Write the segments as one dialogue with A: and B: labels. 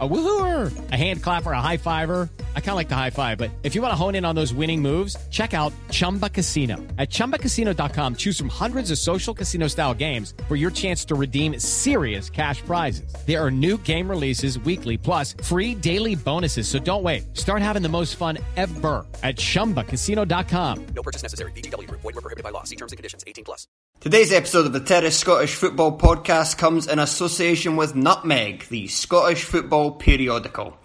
A: A woohooer, a hand clapper, a high fiver. I kind of like the high five, but if you want to hone in on those winning moves, check out Chumba Casino. At ChumbaCasino.com, choose from hundreds of social casino style games for your chance to redeem serious cash prizes. There are new game releases weekly, plus free daily bonuses. So don't wait. Start having the most fun ever at ChumbaCasino.com.
B: No purchase necessary. VGW Group. Void were prohibited by law. See terms and conditions. 18 plus.
C: Today's episode of the Terrace Scottish Football Podcast comes in association with Nutmeg, the Scottish football periodical.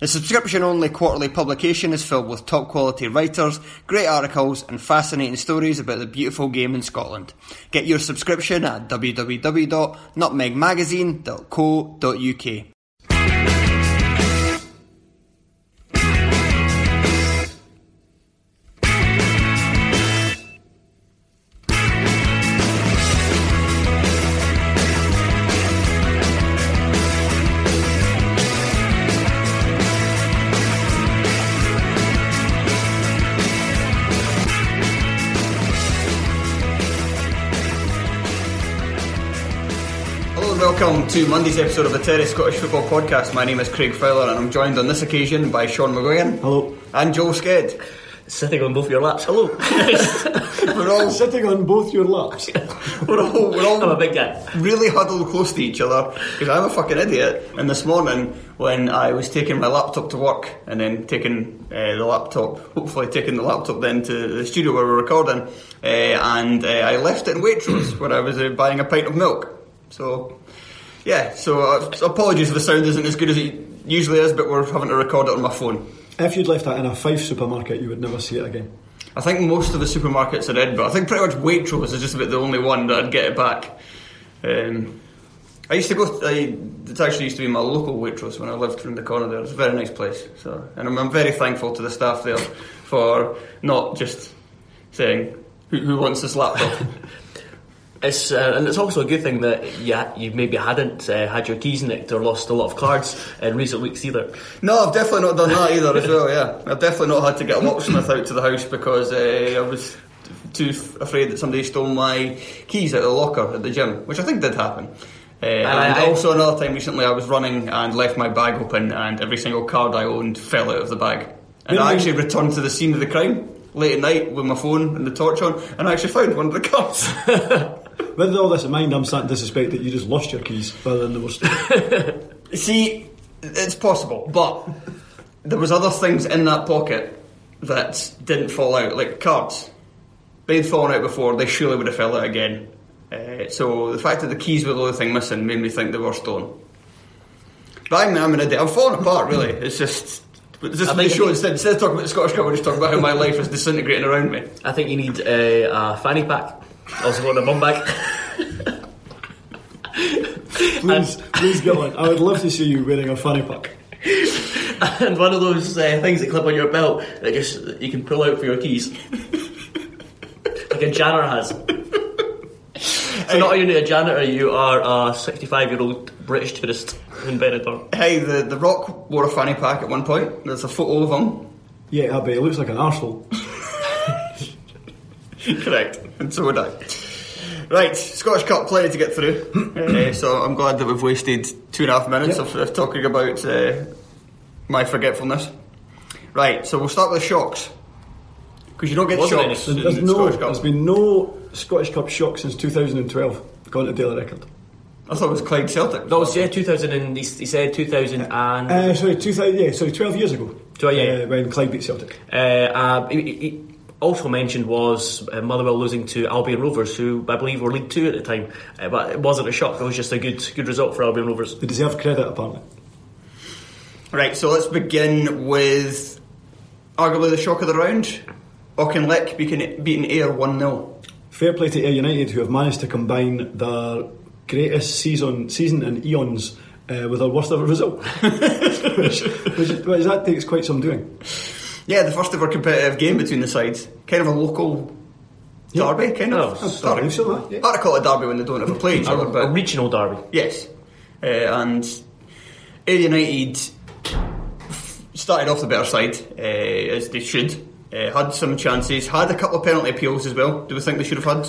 C: The subscription only quarterly publication is filled with top quality writers, great articles, and fascinating stories about the beautiful game in Scotland. Get your subscription at www.nutmegmagazine.co.uk. to Monday's episode of the Terrace Scottish Football Podcast. My name is Craig Fowler and I'm joined on this occasion by Sean McGuigan.
D: Hello.
C: And Joel Sked.
D: Sitting on both your laps. Hello.
C: We're all
D: Sitting on both your laps.
C: we're all we're all
D: I'm a big guy.
C: really huddled close to each other because I'm a fucking idiot. And this morning, when I was taking my laptop to work and then taking uh, the laptop, hopefully taking the laptop then to the studio where we're recording, uh, and uh, I left it in Waitrose where I was uh, buying a pint of milk. So, yeah. So uh, apologies if the sound isn't as good as it usually is, but we're having to record it on my phone.
E: If you'd left that in a Fife supermarket, you would never see it again.
C: I think most of the supermarkets are Edinburgh. I think pretty much Waitrose is just about the only one that I'd get it back. Um, I used to go. I, it actually used to be my local Waitrose when I lived around the corner there. It's a very nice place. So, and I'm, I'm very thankful to the staff there for not just saying who, who wants this laptop.
D: It's uh, and it's also a good thing that yeah you maybe hadn't uh, had your keys nicked or lost a lot of cards in recent weeks either.
C: no, I've definitely not done that either as well. Yeah, I've definitely not had to get a locksmith out to the house because uh, I was too f- afraid that somebody stole my keys out of the locker at the gym, which I think did happen. Uh, and
D: I-
C: also another time recently, I was running and left my bag open, and every single card I owned fell out of the bag. And I actually returned to the scene of the crime late at night with my phone and the torch on, and I actually found one of the cards.
E: With all this in mind, I'm starting to suspect that you just lost your keys rather than they were stolen.
C: See, it's possible, but there was other things in that pocket that didn't fall out, like cards. They'd fallen out before; they surely would have fell out again. Uh, so the fact that the keys were the only thing missing made me think they were stolen. But I'm, I'm an idiot. I'm falling apart, really. It's just. It's just
D: I
C: the
D: think-
C: show instead, instead of talking about the Scottish Cup, we're just talking about how my life is disintegrating around me.
D: I think you need uh, a fanny pack, also called a bum bag.
E: Please, please get one. I would love to see you wearing a funny pack.
D: and one of those uh, things that clip on your belt that just you can pull out for your keys, like a janitor has. So not only a janitor, you are a 65 year old British tourist in Benidorm.
C: Hey, the, the Rock wore a fanny pack at one point. There's a photo of him.
E: Yeah, I bet it looks like an arsehole.
C: Correct. And so would I. Right, Scottish Cup, plenty to get through. uh, so I'm glad that we've wasted two and a half minutes
E: Yep.
C: of, of talking about uh, my forgetfulness. Right, so we'll start with the shocks. Because you don't get
D: Wasn't
C: shocks
D: any.
C: in
E: There's no,
C: Scottish Cup.
E: there's been no Scottish Cup shock since 2012, according to Daily Record.
C: I thought it was Clyde Celtic.
D: That was yeah, 2000 and he, he said 2000 and
E: Uh, sorry, 2000, yeah, sorry, 12 years ago.
D: So, yeah.
E: Uh, when Clyde beat Celtic.
D: uh, uh, he, he also mentioned was uh, Motherwell losing to Albion Rovers, who I believe were League Two at the time, uh, but it wasn't a shock. It was just a good good result for Albion Rovers.
E: They deserve credit, apparently.
C: Right, so let's begin with arguably the shock of the round. Auchinleck beating, beating Ayr 1 0.
E: Fair play to Ayr United, who have managed to combine their greatest season season in eons uh, with their worst ever result. which, which, which that takes quite some doing.
C: Yeah, the first ever competitive game between the sides. Kind of a local
E: Yeah.
C: derby, kind of.
D: Oh,
E: I believe so, that, yeah.
C: Hard to call it a derby when they don't ever play each
D: A,
C: other,
D: a
C: but
D: regional derby.
C: yes. Uh, and Ayr United started off the better side, uh, as they should. Uh, had some chances, had a couple of penalty appeals as well. Do we think they should have had?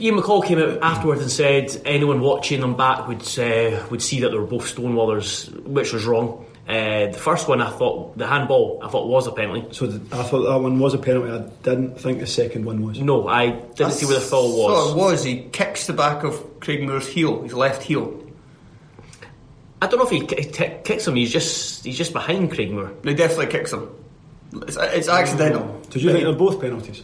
D: Ian McCall came out afterwards and said anyone watching them back would uh, would see that they were both stonewallers, which was wrong. Uh, the first one, I thought the handball, I thought was a penalty.
E: So th- I thought that one was a penalty. I didn't think the second one was.
D: No, I didn't see where the foul was.
C: Thought it was. He kicks the back of Craig Moore's heel, his left heel.
D: I don't know if he ki- ki- kicks him. He's just he's just behind Craig Moore.
C: He definitely kicks him. It's, it's accidental.
E: Did you think they're both penalties?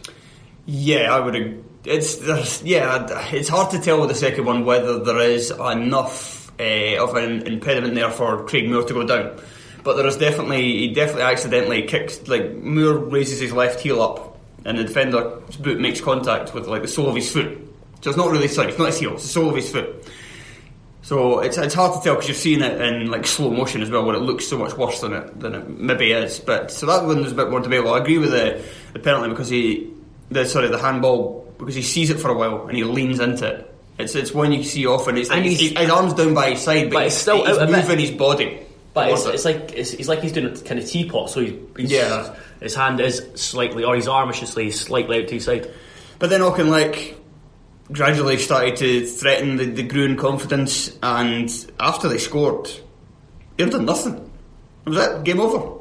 C: Yeah, I would. It's there's, yeah, it's hard to tell with the second one whether there is enough uh, of an impediment there for Craig Moore to go down. But there is definitely he definitely accidentally kicks like Moore raises his left heel up, and the defender's boot makes contact with like the sole of his foot. So it's not really sorry, it's not his heel, it's the sole of his foot. So it's it's hard to tell because you're seeing it in like slow motion as well, where it looks so much worse than it than it maybe is. But so that one was a bit more debatable. I agree with the, the penalty because he, the sorry, the handball because he sees it for a while and he leans into it. It's it's one you see often. It's like
D: And
C: his,
D: he's-
C: his arms down by his side, but,
D: But
C: he's,
D: still
C: he's
D: a bit.
C: moving his body.
D: But it's,
C: towards
D: it's like it's, it's like he's doing a kind of teapot. So he's, he's
C: Yeah.
D: his hand is slightly, or his arm, I should say, is slightly out to his side.
C: But then Auchinleck gradually started to threaten the, the growing confidence, and after they scored, they've done nothing. That was it. Game over.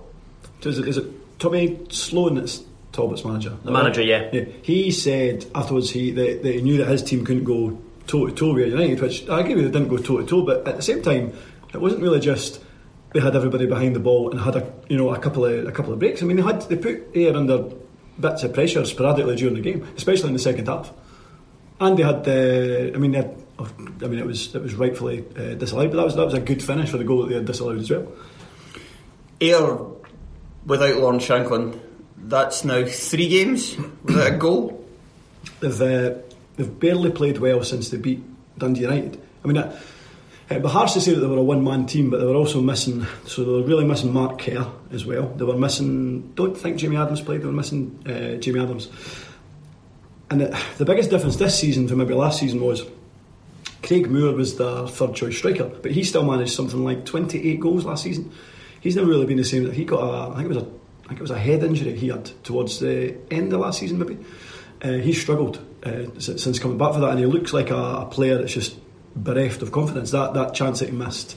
E: So is it, is it Tommy Sloan that's Talbot's manager?
D: The manager, yeah.
E: Yeah, he said afterwards he that, that he knew that his team couldn't go toe to toe with United, which I agree with. They didn't go toe to toe, but at the same time, it wasn't really just they had everybody behind the ball and had a you know a couple of a couple of breaks. I mean, they had they put Ayr under bits of pressure sporadically during the game, especially in the second half. And they had, uh, I mean, they had, oh, I mean, it was it was rightfully uh, disallowed, but that was that was a good finish for the goal that they had disallowed as well.
C: Ayr without Lawrence Shankland, that's now three games without a goal.
E: They've uh, they've barely played well since they beat Dundee United. I mean, it'd be harsh to say that they were a one man team, but they were also missing. So they were really missing Mark Kerr as well. They were missing. Don't think Jamie Adams played. They were missing uh, Jamie Adams. And the, the biggest difference this season from maybe last season was Craig Moore was their third choice striker, but he still managed something like 28 goals last season. He's never really been the same. He got a, I think it was a, I think it was a head injury he had towards the end of last season, maybe. Uh, he's struggled uh, since coming back for that, and he looks like a, a player that's just bereft of confidence. That that chance that he missed.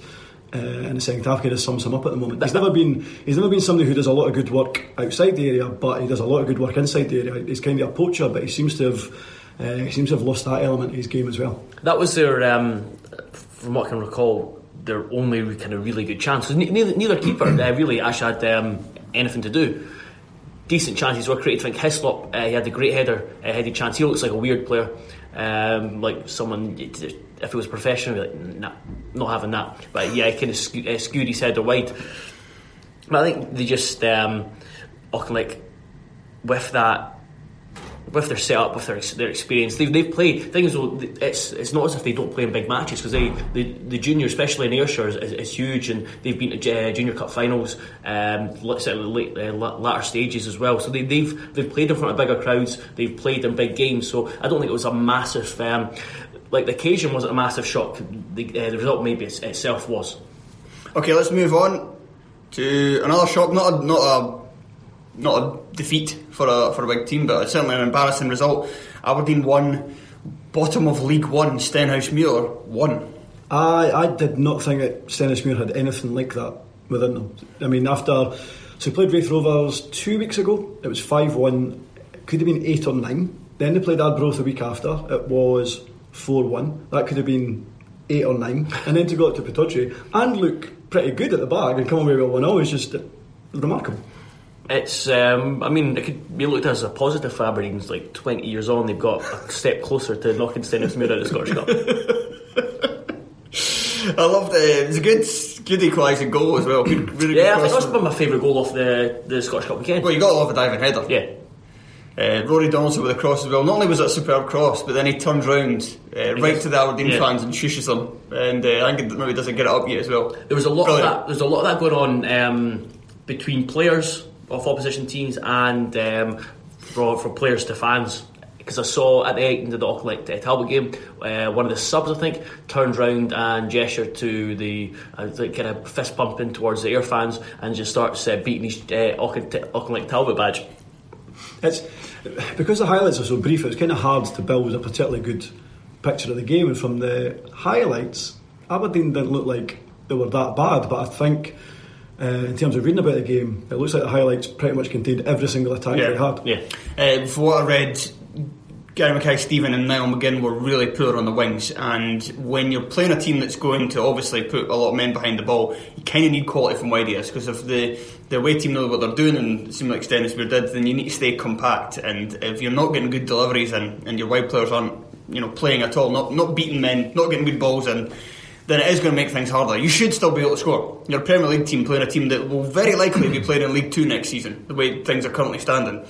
E: Uh, in the second half, kind of sums him up at the moment. He's never been he's never been somebody who does a lot of good work outside the area, but he does a lot of good work inside the area. He's kind of a poacher, but he seems to have uh, he seems to have lost that element of his game as well.
D: That was their, um, from what I can recall, their only kind of really good chance. neither, neither keeper uh, really actually had um, anything to do. Decent chances were created. I think Hislop, uh, he had a great header, uh, headed chance. He looks like a weird player, um, like someone. If it was professional, like, nah, not having that. But yeah, he kind of skew, uh, skewed his header wide. But I think they just, um, like, with that with their setup, with their their experience, they've, they've played. Things it's it's not as if they don't play in big matches because they the, the junior, especially in Ayrshire, is, is, is huge, and they've been to uh, junior cup finals, um, late, uh, latter stages as well. So they, they've they've played in front of bigger crowds. They've played in big games. So I don't think it was a massive. Um, like the occasion wasn't a massive shock. The, uh, the result maybe itself was.
C: Okay, let's move on to another shock. Not a, not a not a defeat for a for a big team, but certainly an embarrassing result. Aberdeen won, bottom of League One. Stenhousemuir won.
E: I, I did not think that Stenhousemuir had anything like that within them. I mean, after so we played Raith Rovers two weeks ago, it was five one. Could have been eight or nine Then they played Arbroath the week after. It was 4 1. That could have been 8 or 9. And then to go up to Pittodrie and look pretty good at the back and come away with 1 0 is just remarkable.
D: It's, um, I mean, it could be looked at as a positive for Aberdeen's like 20 years on, they've got a step closer to knocking Stenhousemuir out of the Scottish Cup.
C: I loved it. It was a good, good equalising goal as well. Good, really
D: yeah, I
C: good
D: think
C: cross.
D: that's been my favourite goal off the, the Scottish Cup weekend.
C: Well, you got to love a diving header.
D: Yeah.
C: Uh, Rory Donaldson with a cross as well. Not only was it a superb cross, but then he turns round uh, right to the Aberdeen
D: Yeah.
C: fans and shushes them. And uh, I think it maybe doesn't get it up yet as well.
D: There was a lot
C: Brilliant.
D: of that. There's a lot of that going on um, between players of opposition teams and um, from, from players to fans. Because I saw at the end of the Auchinleck Talbot game, uh, one of the subs I think turned round and gestured to the uh, like kind of fist pumping towards the Ayr fans and just starts uh, beating his uh, Auchinleck, Auchinleck Talbot badge.
E: It's because the highlights are so brief. It's kind of hard to build a particularly good picture of the game. And from the highlights, Aberdeen didn't look like they were that bad. But I think, uh, in terms of reading about the game, it looks like the highlights pretty much contained every single attack
C: Yeah.
E: they had.
D: Yeah.
C: Uh, from what I read, Gary Mackay-Steven, and Niall McGinn were really poor on the wings. And when you're playing a team that's going to obviously put a lot of men behind the ball, you kind of need quality from wide areas because if the the away team know what they're doing and it seemed like Stenhousemuir did, then you need to stay compact. And if you're not getting good deliveries and, and your wide players aren't you know playing at all, not not beating men, not getting good balls in. Then it is going to make things harder. You should still be able to score. You're a Premier League team playing a team that will very likely be playing in League Two next season, the way things are currently standing.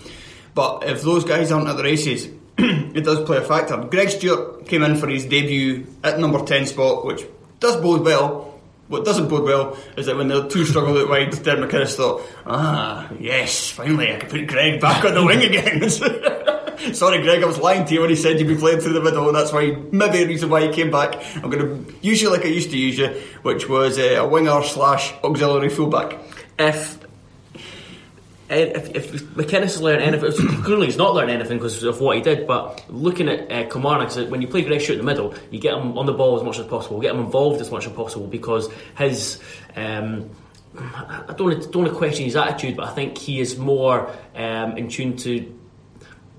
C: But if those guys aren't at the races, it does play a factor. Greg Stewart came in for his debut at number 10 spot, which does bode well. What doesn't bode well is that when the two struggled out wide, Derek McInnes thought, ah, yes, finally I can put Greg back on the wing again. Sorry, Greg, I was lying to you when he said you'd be playing through the middle, and that's why maybe a reason why he came back. I'm going to use you like I used to use you, which was uh, a winger slash auxiliary fullback.
D: if if, if McInnes has learned anything, clearly he's not learned anything because of what he did. But looking at uh, Kilmarnock, 'cause when you play Greg Stewart in the middle, you get him on the ball as much as possible, get him involved as much as possible because his. Um, I don't want to, don't question his attitude, but I think he is more um, in tune to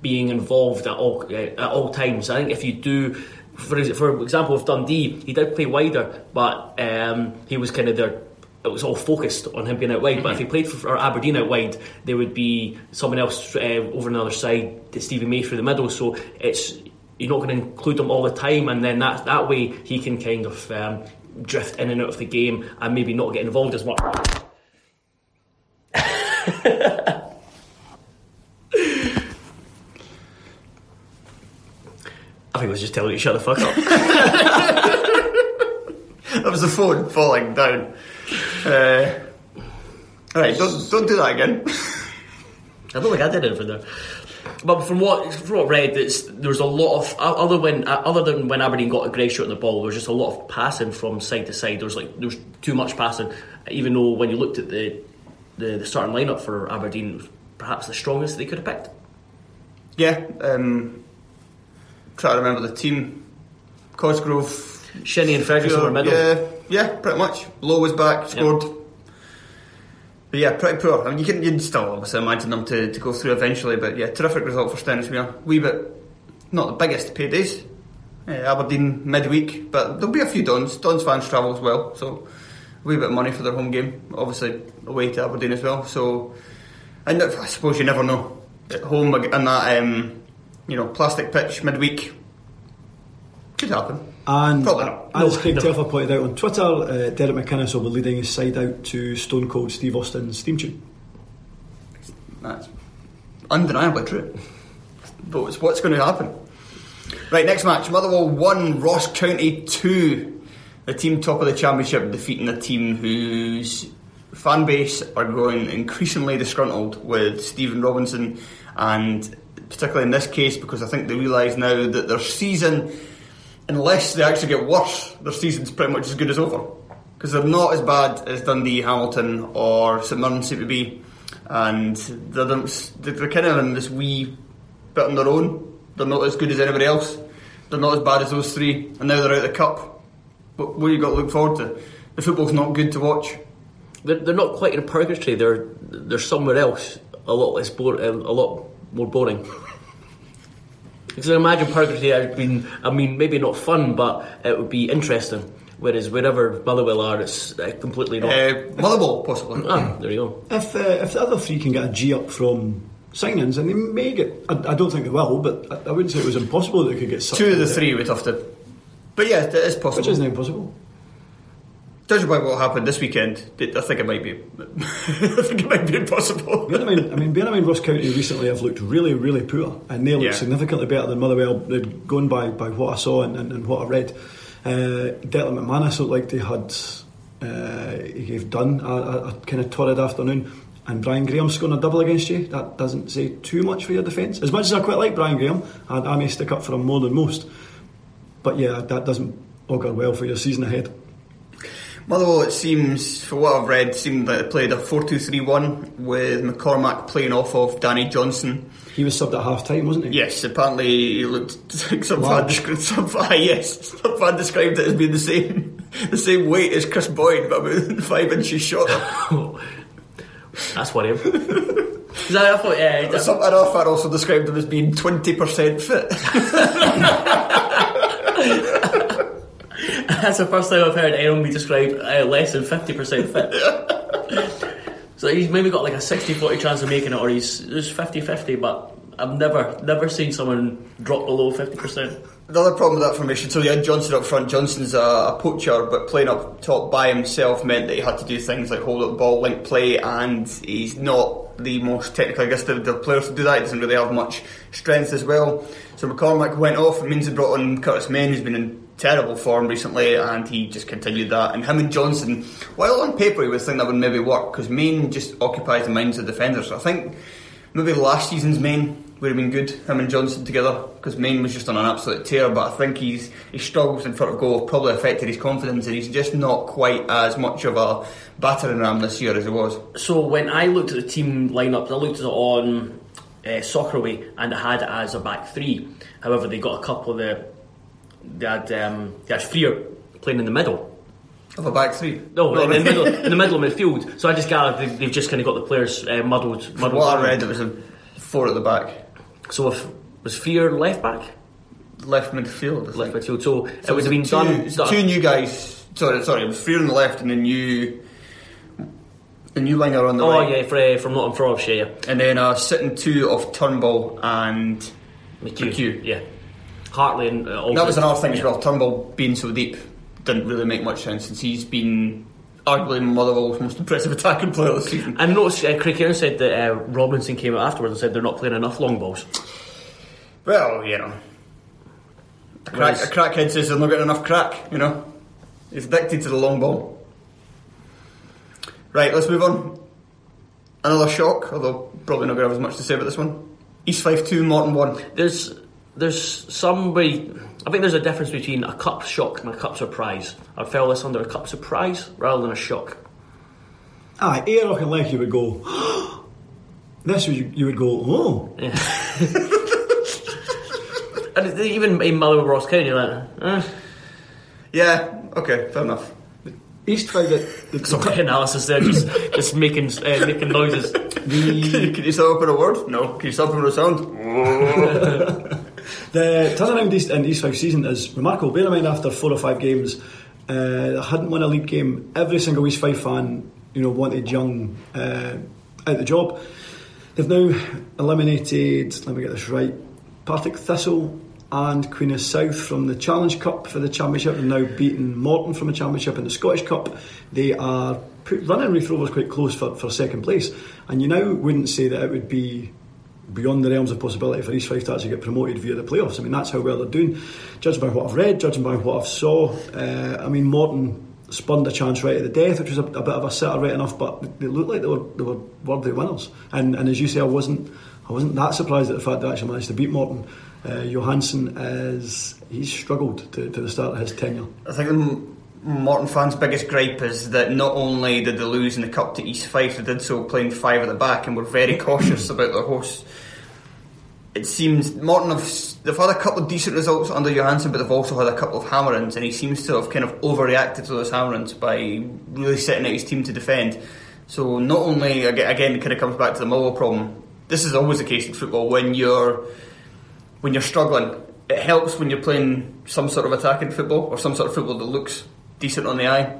D: being involved at all uh, at all times. I think if you do, for for example, with Dundee, he did play wider, but um, he was kind of there. It was all focused on him being out wide. But if he played for, Aberdeen out wide, there would be someone else uh, over on the other side, Stevie May through the middle. So it's you're not going to include him all the time, and then that that way he can kind of um, drift in and out of the game and maybe not get involved as much. I think I was just telling you to shut the fuck up.
C: That was the phone falling down. Uh, Alright, don't, don't do that again.
D: I don't think I did anything there. But from what from what I read, it's, there was a lot of other when uh, other than when Aberdeen got a great shot on the ball, there was just a lot of passing from side to side. There was like there was too much passing, even though when you looked at the the, the starting lineup for Aberdeen, perhaps the strongest they could have picked.
C: yeah, um, try to remember the team. Cosgrove.
D: Shinnie and Ferguson were middle.
C: Yeah, yeah, pretty much. Lowe was back, scored. But yeah, pretty poor. I mean, you can you'd still obviously imagine them to, to go through eventually, but yeah, terrific result for Stenhousemuir. Wee bit, not the biggest paydays. Uh, Aberdeen midweek, but there'll be a few Dons. Dons fans travel as well, so a wee bit of money for their home game. Obviously, away to Aberdeen as well. So, and I suppose you never know. At home in that, um, you know, plastic pitch midweek could happen.
E: And
C: Probably not.
E: as Craig
D: no.
E: Telfer pointed out on Twitter, uh, Derek McInnes will be leading his side out to Stone Cold Steve Austin's theme tune.
C: That's undeniably true. But it's what's going to happen. Right, next match. Motherwell 1, Ross County 2. The team top of the championship defeating a team whose fan base are growing increasingly disgruntled with Stephen Robinson and particularly in this case because I think they realise now that their season, unless they actually get worse, their season's pretty much as good as over. Because they're not as bad as Dundee, Hamilton or St Mirren seem to be and they're, they're kind of in this wee bit on their own. They're not as good as anybody else. They're not as bad as those three, and now they're out of the cup. But what have you got to look forward to? The football's not good to watch.
D: They're, they're not quite in purgatory. They're they're somewhere else, a lot less bore, um, a lot more boring. Because I imagine Purgatory has been, I mean, maybe not fun, but it would be interesting. Whereas wherever Motherwell are, it's uh, completely not.
C: Uh, Motherwell, possibly.
D: ah, there you go.
E: If uh, if the other three can get a G up from signings, and they may get, I, I don't think they will, but I, I wouldn't say it was impossible that they could get sucked
C: Two of the three would have to. But yeah, it is possible.
E: which isn't impossible.
C: Judging by what happened this weekend, I think it might be. I think it might be impossible.
E: Bear in mind, I mean, bear in mind, Ross County recently have looked really, really poor, and they look
C: Yeah.
E: significantly better than Motherwell. They'd going by, by what I saw and, and, and what I read. Uh, Declan McManus looked like they had uh, he gave Dunn a, a, a kind of torrid afternoon, and Brian Graham scoring a double against you. That doesn't say too much for your defence. As much as I quite like Brian Graham, I, I may stick up for him more than most. But yeah, that doesn't augur well for your season ahead.
C: Motherwell, it seems, for what I've read, seemed that it played a 4 2 3 1 with McCormack playing off of Danny Johnson.
E: He was subbed at half time, wasn't he?
C: Yes, apparently he looked like some fan,
E: Large.
C: described, some, ah, yes, some fan described it as being the same the same weight as Kris Boyd, but about five inches shorter.
D: That's worrying. 'Cause I, I thought, yeah,
C: Some, another fan also described him as being 20% fit.
D: that's the first time I've heard anyone be described uh, less than 50% fit. so he's maybe got like a 60 40 chance of making it, or he's just 50 50, but I've never never seen someone drop below 50%.
C: Another problem with that formation, so you had Johnson up front. Johnson's a, a poacher, but playing up top by himself meant that he had to do things like hold up ball, link play, and he's not the most technical. I guess the, the players to do that he doesn't really have much strength as well. So McCormack went off, and means they brought on Curtis Main, who's been in terrible form recently, and he just continued that. And him and Johnson, while on paper you would think that would maybe work, because Main just occupies the minds of defenders. So I think maybe last season's Main would have been good, him and Johnson together, because Main was just on an absolute tear. But I think he's he struggles in front of goal, probably affected his confidence, and he's just not quite as much of a battering ram this year as he was.
D: So when I looked at the team lineup, I looked at it on uh, Soccerway, and it had it as a back three. However, they got a couple of the they had um, they had Freer playing in the middle.
C: Of a back three.
D: No, in, the middle, in the middle of midfield. So I just gathered they've, they've just kind of got the players uh, muddled. Muddled
C: what I read, it was a four at the back,
D: So if was Freer left back,
C: left midfield.
D: Left midfield. So,
C: So
D: it would have been
C: two,
D: done.
C: two new guys. Sorry, sorry. It was three on the left and a new, a new winger on the
D: Oh
C: right.
D: yeah, for, from Nottingham Forest, yeah, yeah.
C: And then a sitting two of Turnbull and
D: McHugh,
C: McHugh.
D: yeah. Hartley and uh,
C: that was another thing as well. Turnbull being so deep didn't really make much sense since he's been arguably Motherwell's most impressive attacking player this season.
D: I noticed uh, Craig Cairns said that uh, Robinson came out afterwards and said they're not playing enough long balls.
C: Well, you know, a, crack,
D: Whereas-
C: a crackhead says they're not getting enough crack. You know, he's addicted to the long ball. Right, let's move on. Another shock, although probably not going to have as much to say about this one. East Fife two, Morton one.
D: There's there's somebody. I think there's a difference between a cup shock and a cup surprise. I'd fell this under a cup surprise rather than a shock.
E: Aye, Airlock and Lech, you would go. this was you, you would go. Oh,
D: And even in Motherwell Ross County, you're like, eh.
C: Yeah, okay, fair enough.
E: East found it. The,
D: Some analysis there, just just making uh, making noises.
E: the,
C: Can you sum up in a word? No. Can you sum up in a sound?
E: the turnaround in East Fife season is remarkable. Bear in mind, after four or five games, uh, they hadn't won a league game. Every single East Fife fan, you know, wanted Young uh, out the job. They've now eliminated. Let me get this right. Partick Thistle and Queen of South from the Challenge Cup for the Championship, and now beaten Morton from the Championship in the Scottish Cup. They are put, running Raith Rovers quite close for, for second place, and you now wouldn't say that it would be beyond the realms of possibility for East Fife to actually get promoted via the playoffs. I mean, that's how well they're doing. Judging by what I've read, judging by what I've saw, uh, I mean, Morton spun a chance right at the death, which was a, a bit of a sitter right enough, but they looked like they were they were worthy winners. And and as you say, I wasn't I wasn't that surprised at the fact they actually managed to beat Morton. Uh, Johansson is he's struggled to, to the start of his tenure.
C: I think the Morton fans' biggest gripe is that not only did they lose in the cup to East Fife, they did so playing five at the back and were very cautious about their hosts. It seems Morton have they've had a couple of decent results under Johansson, but they've also had a couple of hammer-ins, and he seems to have kind of overreacted to those hammer-ins by really setting out his team to defend. So not only again, it kind of comes back to the Millwall problem. This is always the case in football when you're when you're struggling. It helps when you're playing some sort of attacking football or some sort of football that looks decent on the eye.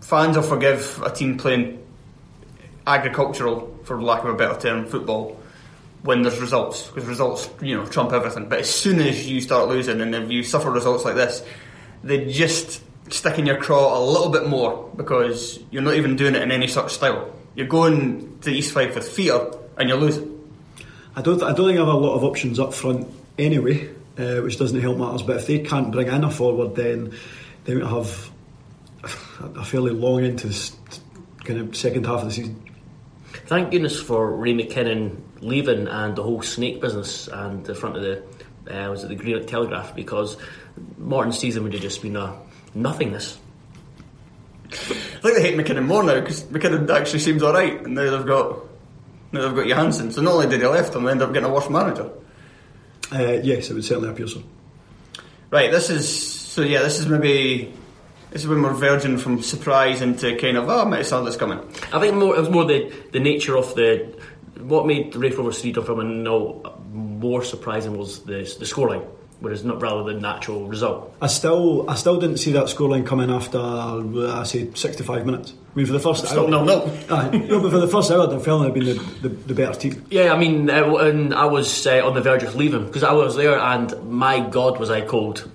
C: Fans will forgive a team playing agricultural, for lack of a better term, football when there's results because results, you know, trump everything. But as soon as you start losing and if you suffer results like this, they just stick in your craw a little bit more because you're not even doing it in any such style. You're going to East Fife with fear and you're losing.
E: I don't. I don't think I have a lot of options up front anyway, uh, which doesn't help matters. But if they can't bring in a forward, then they might have a fairly long into this kind of second half of the season.
D: Thank goodness for Ray McKinnon leaving and the whole snake business and the front of the uh, was it the Greenock Telegraph because Morton's season would have just been a nothingness.
C: I think they hate McKinnon more now because McKinnon actually seems alright and now they've got now they've got Johansson. So not only did they left them, they end up getting a worse manager.
E: Uh, yes, it would certainly appear so.
C: Right, this is so yeah, this is maybe this is when we're verging from surprise into kind of oh, I might have saw this coming.
D: I think more it was more the, the nature of the what made the Raith Rovers three from and no more surprising was the the scoreline, whereas not rather than natural result.
E: I still, I still didn't see that scoreline coming after uh, I say sixty-five minutes. I mean, for the first
C: Still
E: hour,
C: nil nil.
E: Aye, no, but for the first hour, Dunfermline had been the, the, the better team.
D: Yeah, I mean, uh, and I was uh, on the verge of leaving because I was there, and my God, was I cold.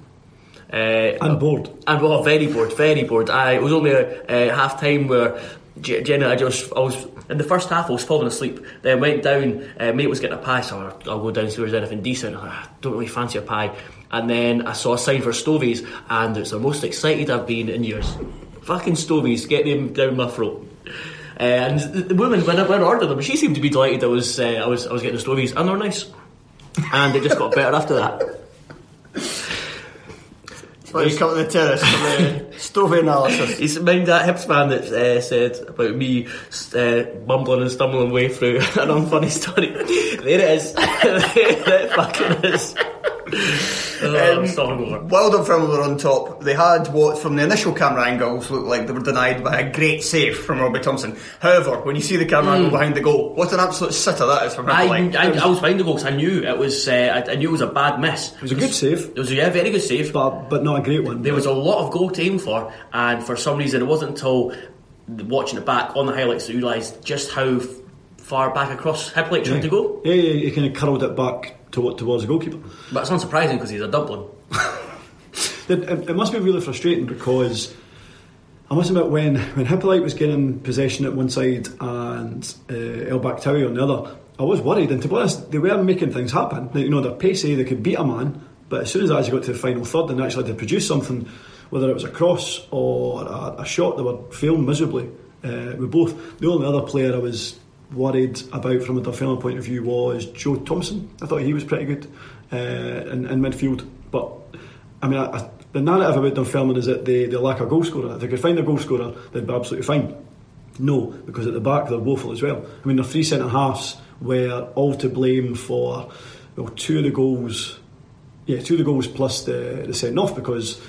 D: Uh,
E: And bored.
D: And well, very bored, very bored. I it was only a, uh half time where G- Jenna, I just, I was in the first half, I was falling asleep. Then went down. Uh, mate was getting a pie, so I'll I'll go down see if there's anything decent. I don't really fancy a pie. And then I saw a sign for Stovies, and it's the most excited I've been in years. Fucking Stovies, get them down my throat. Uh, and the, the woman, when I, when I ordered them, she seemed to be delighted I was, uh, I was, I was getting the Stovies, and they were nice. And it just got better after that.
C: Well, you come to the terrace for the Stovey analysis.
D: He's mind that Hibs fan that uh, said about me uh, bumbling and stumbling way through an unfunny story. there it is. there it fucking is. Oh, I'm starting over.
C: While Dunfermline were on top, they had what, from the initial camera angles, looked like they were denied by a great save from Robbie Thompson. However, when you see the camera angle behind the goal, what an absolute sitter that is from
D: I,
C: Hippolyte.
D: I, I was behind the goal 'cause I knew it was. Uh, I, I knew it was a bad miss. It
E: was a good save.
D: It was a yeah, very good save.
E: But, but not a great one.
D: There was a lot of goal to aim for, and for some reason, it wasn't until watching it back on the highlights that you realised just how far back across Hippolyte tried to go.
E: Yeah, yeah, he kind of curled it back to, towards the goalkeeper.
D: But it's unsurprising because he's a Dublin.
E: It, it, it must be really frustrating because I must admit when when Hippolyte was getting possession at one side and uh, El Bakhtaoui on the other, I was worried. And to be honest, they were making things happen. They, you know, they're pacey, they could beat a man, but as soon as I actually got to the final third and actually had to produce something, whether it was a cross or a, a shot, they were failing miserably uh, with both. The only other player I was worried about from a Dunfermline point of view was Joe Thompson. I thought he was pretty good uh, in, in midfield, but I mean, I, I, the narrative about Dunfermline is that they, they lack a goal scorer. If they could find a goal scorer, they'd be absolutely fine. No, because at the back they're woeful as well. I mean, the three centre halves were all to blame for well, two of the goals. Yeah, two of the goals plus the, the send off because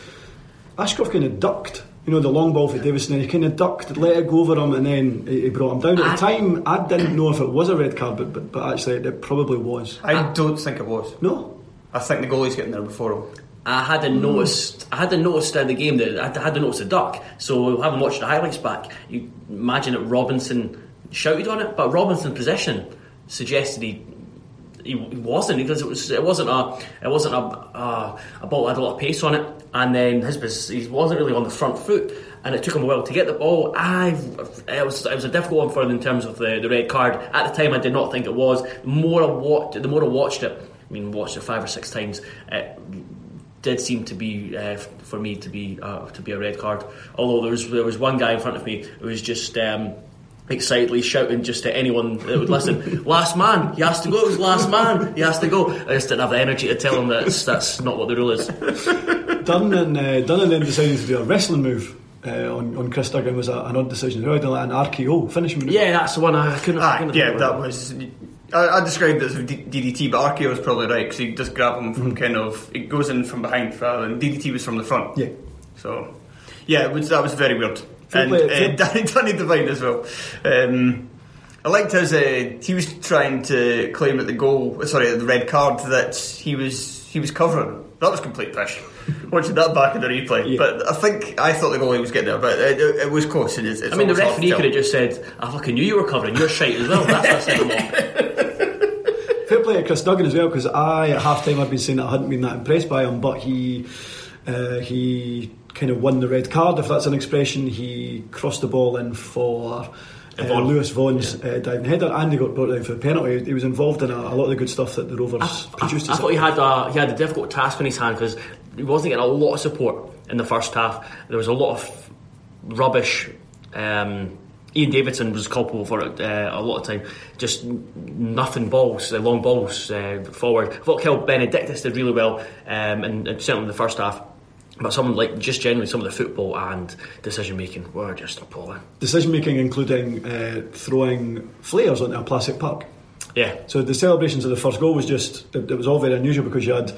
E: Ashcroft kind of ducked. You know, the long ball for Davison, and he kind of ducked, let it go over him, and then he he brought him down. At the ah. time, I didn't know if it was a red card, but, but, but actually, it probably was.
C: I don't think it was.
E: No?
C: I think the goalie's getting there before him.
D: I hadn't noticed. I hadn't noticed in the game that I hadn't noticed a duck. So having watched the highlights back, you imagine that Robinson shouted on it, but Robinson's position suggested he. He wasn't because it was it wasn't a it wasn't a a, a ball that had a lot of pace on it, and then his he wasn't really on the front foot, and it took him a while to get the ball. I it was it was a difficult one for him in terms of the, the red card. At the time, I did not think it was. The more I watched, the more I watched it. I mean, watched it five or six times. It did seem to be uh, for me to be uh, to be a red card. Although there was there was one guy in front of me who was just um, excitedly shouting just to anyone that would listen, "Last man, he has to go. It was last man, he has to go." I just didn't have the energy to tell him that that's not what the rule is.
E: Dunn and uh, Dunn then decided to do a wrestling move uh, on, on Chris Duggan was a, an odd decision. They had an RKO finish move.
D: Yeah, that's the one I couldn't. I
C: Ah,
D: couldn't
C: yeah, that was. I, I described it as DDT, but RKO was probably right because he just grabbed him from kind of. It goes in from behind rather than DDT was from the front.
E: Yeah.
C: So, yeah, it was, that was very weird.
E: Fair
C: and
E: play-
C: uh, Danny, Danny Devine as well. Um, I liked his. Uh, he was trying to claim at the goal, sorry, at the red card that he was he was covering. That was complete pish. Watching that back in the replay,
E: Yeah.
C: but I think I thought the goalie was getting there, but it, it, it was close. It is, it's
D: I mean, the
C: always hard to
D: referee could have just said, "I fucking knew you were covering. You're shite as well." That's what I sent him off.
E: Fair play to Chris Duggan as well because I at half time I've been saying that I hadn't been that impressed by him, but he uh, he kind of won the red card if that's an expression. He crossed the ball in for. Uh,
D: Vaughan.
E: Lewis Vaughan's uh, diving header, and he got brought down for a penalty. He was involved in a, a lot of the good stuff that the Rovers
D: I,
E: produced.
D: I thought he had a he had a difficult task on his hand because he wasn't getting a lot of support in the first half. There was a lot of rubbish. Um, Ian Davidson was culpable for it uh, a lot of time. Just nothing balls, uh, long balls uh, forward. I thought Kyle Benedictus did really well, um, and, and certainly in the first half. But someone like just generally some of the football and decision making were just appalling.
E: decision making, including uh, throwing flares onto a plastic park.
D: Yeah,
E: So the celebrations of the first goal was just it, it was all very unusual because you had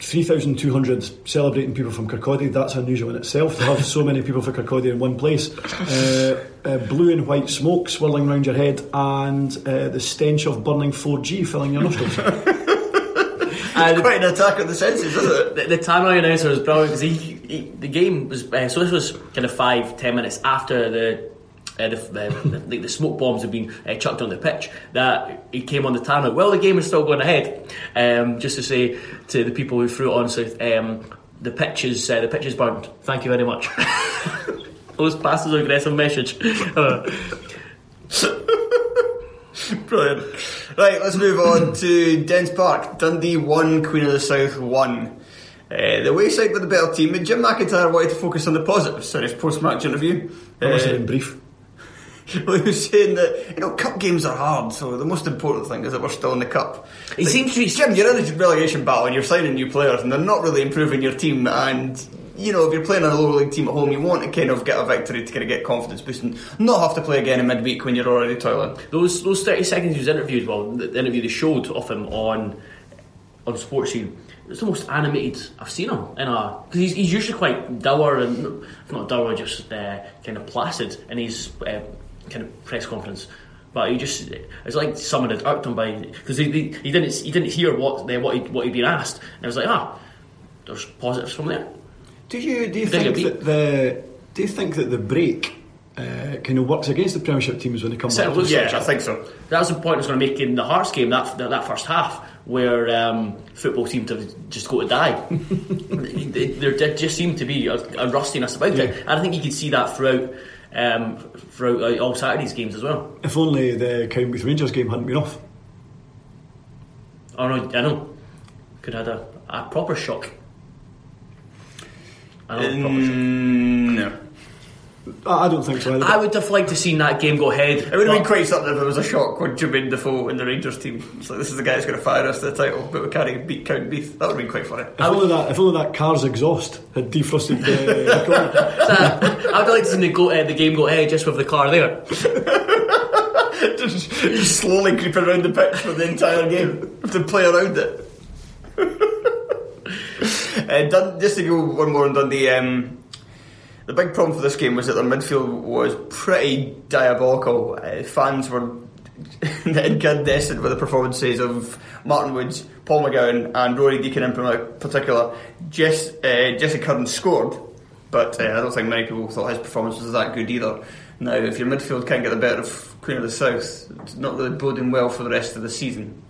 E: 3,200 celebrating people from Kirkcaldy. That's unusual in itself to have so many people from Kirkcaldy in one place. Uh, uh, blue and white smoke swirling around your head, and uh, the stench of burning 4G filling your nostrils.
D: and
C: Quite an attack on the senses, isn't it?
D: the, the Tannoy announcer was brilliant because he, he, the game was uh, so this was kind of five ten minutes after the. Uh, the, the, the, the smoke bombs had been uh, chucked on the pitch. That he came on the tannoy. Well, the game is still going ahead. Um, just to say to the people who threw it on, so um, the pitch is uh, the pitch is burnt. Thank you very much. Those passes aggressive message. Uh,
C: Brilliant. Right, let's move on to Dens Park. Dundee 1, Queen of the South 1. Uh, the wayside with the better team, and Jim McIntyre wanted to focus on the positives in his post match interview.
E: I must have
C: Uh,
E: been brief.
C: well, he was saying that you know cup games are hard, so the most important thing is that we're still in the cup.
D: He seems to be-
C: Jim. You're in a relegation battle, and you're signing new players, and they're not really improving your team. And you know if you're playing on a lower league team at home, you want to kind of get a victory to kind of get confidence boosting, not have to play again in midweek when you're already toiling.
D: those those thirty seconds he was interviewed. Well, the, interview they showed of him on on Sportscene. It was the most animated I've seen him in a because he's, he's usually quite dour and not dour, just uh, kind of placid in his uh, kind of press conference. But he just it's like someone had irked him by because he, he, he didn't he didn't hear what they, what he what he'd been asked and it was like ah there's positives from there.
E: Do you do you think that the do you think that the break uh, kind of works against the Premiership teams when they come
D: Certainly
E: back?
D: looks
C: Yeah. I think so.
D: That was the point I was going to make in the Hearts game that that, that first half where um, football seemed to just go to die. there there did just seem to be a, a rustiness about it, and I think you could see that throughout um, throughout uh, all Saturday's games as well.
E: If only the Cowdenbeath Rangers game hadn't been off.
D: Oh no, I know, could have had a, a proper shock. I know, a proper.
C: Mm, no.
E: I I don't think so either.
D: I would have liked to seen that game go ahead.
C: It would have been quite something if it was a shock when Jermaine Defoe in the Rangers team. It's like, this is the guy who's going to fire us to the title, but we can't even beat Cowdenbeath. That would have been quite funny.
E: if, only that, if only that car's exhaust had defrosted the, the corner.
D: I would like to see the, go, uh, the game go ahead just with the car there.
C: just, just slowly creeping around the pitch for the entire game to play around it. uh, Dun- just to go one more on Dundee, um, the big problem for this game was that their midfield was pretty diabolical. Uh, fans were incandescent with the performances of Martin Woods, Paul McGowan, and Roarie Deacon in particular. Jess, uh, Jesse Curran scored, but uh, I don't think many people thought his performance was that good either. Now, if your midfield can't get the better of Queen of the South, it's not really boding well for the rest of the season.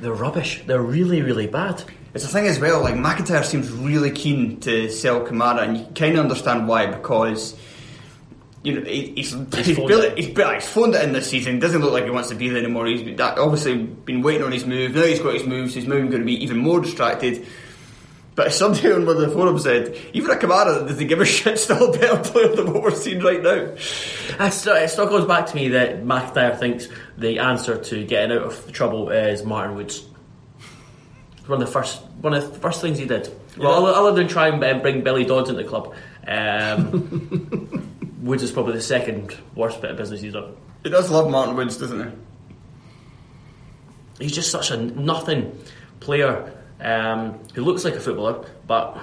D: They're rubbish. They're really, really bad.
C: It's a thing as well, like McIntyre seems really keen to sell Kamara, and you kind of understand why because you know he, he's he's,
D: phoned
C: barely-
D: it.
C: he's, he's phoned it in this season. Doesn't look like he wants to be there anymore. He's been, obviously been waiting on his move. Now he's got his moves. His move going to be even more distracted. But somebody on one of the forums said, even a Kamara, does he give a shit? Still a better player than what we're seeing right now.
D: It still goes back to me that McIntyre thinks the answer to getting out of trouble is Martin Woods. One of the first, one of the first things he did. Well, other, other than try and uh, bring Billy Dodds into the club, um, Woods is probably the second worst bit of business he's done.
C: He does love Martin Woods, doesn't he?
D: He's just such a nothing player um, who looks like a footballer, but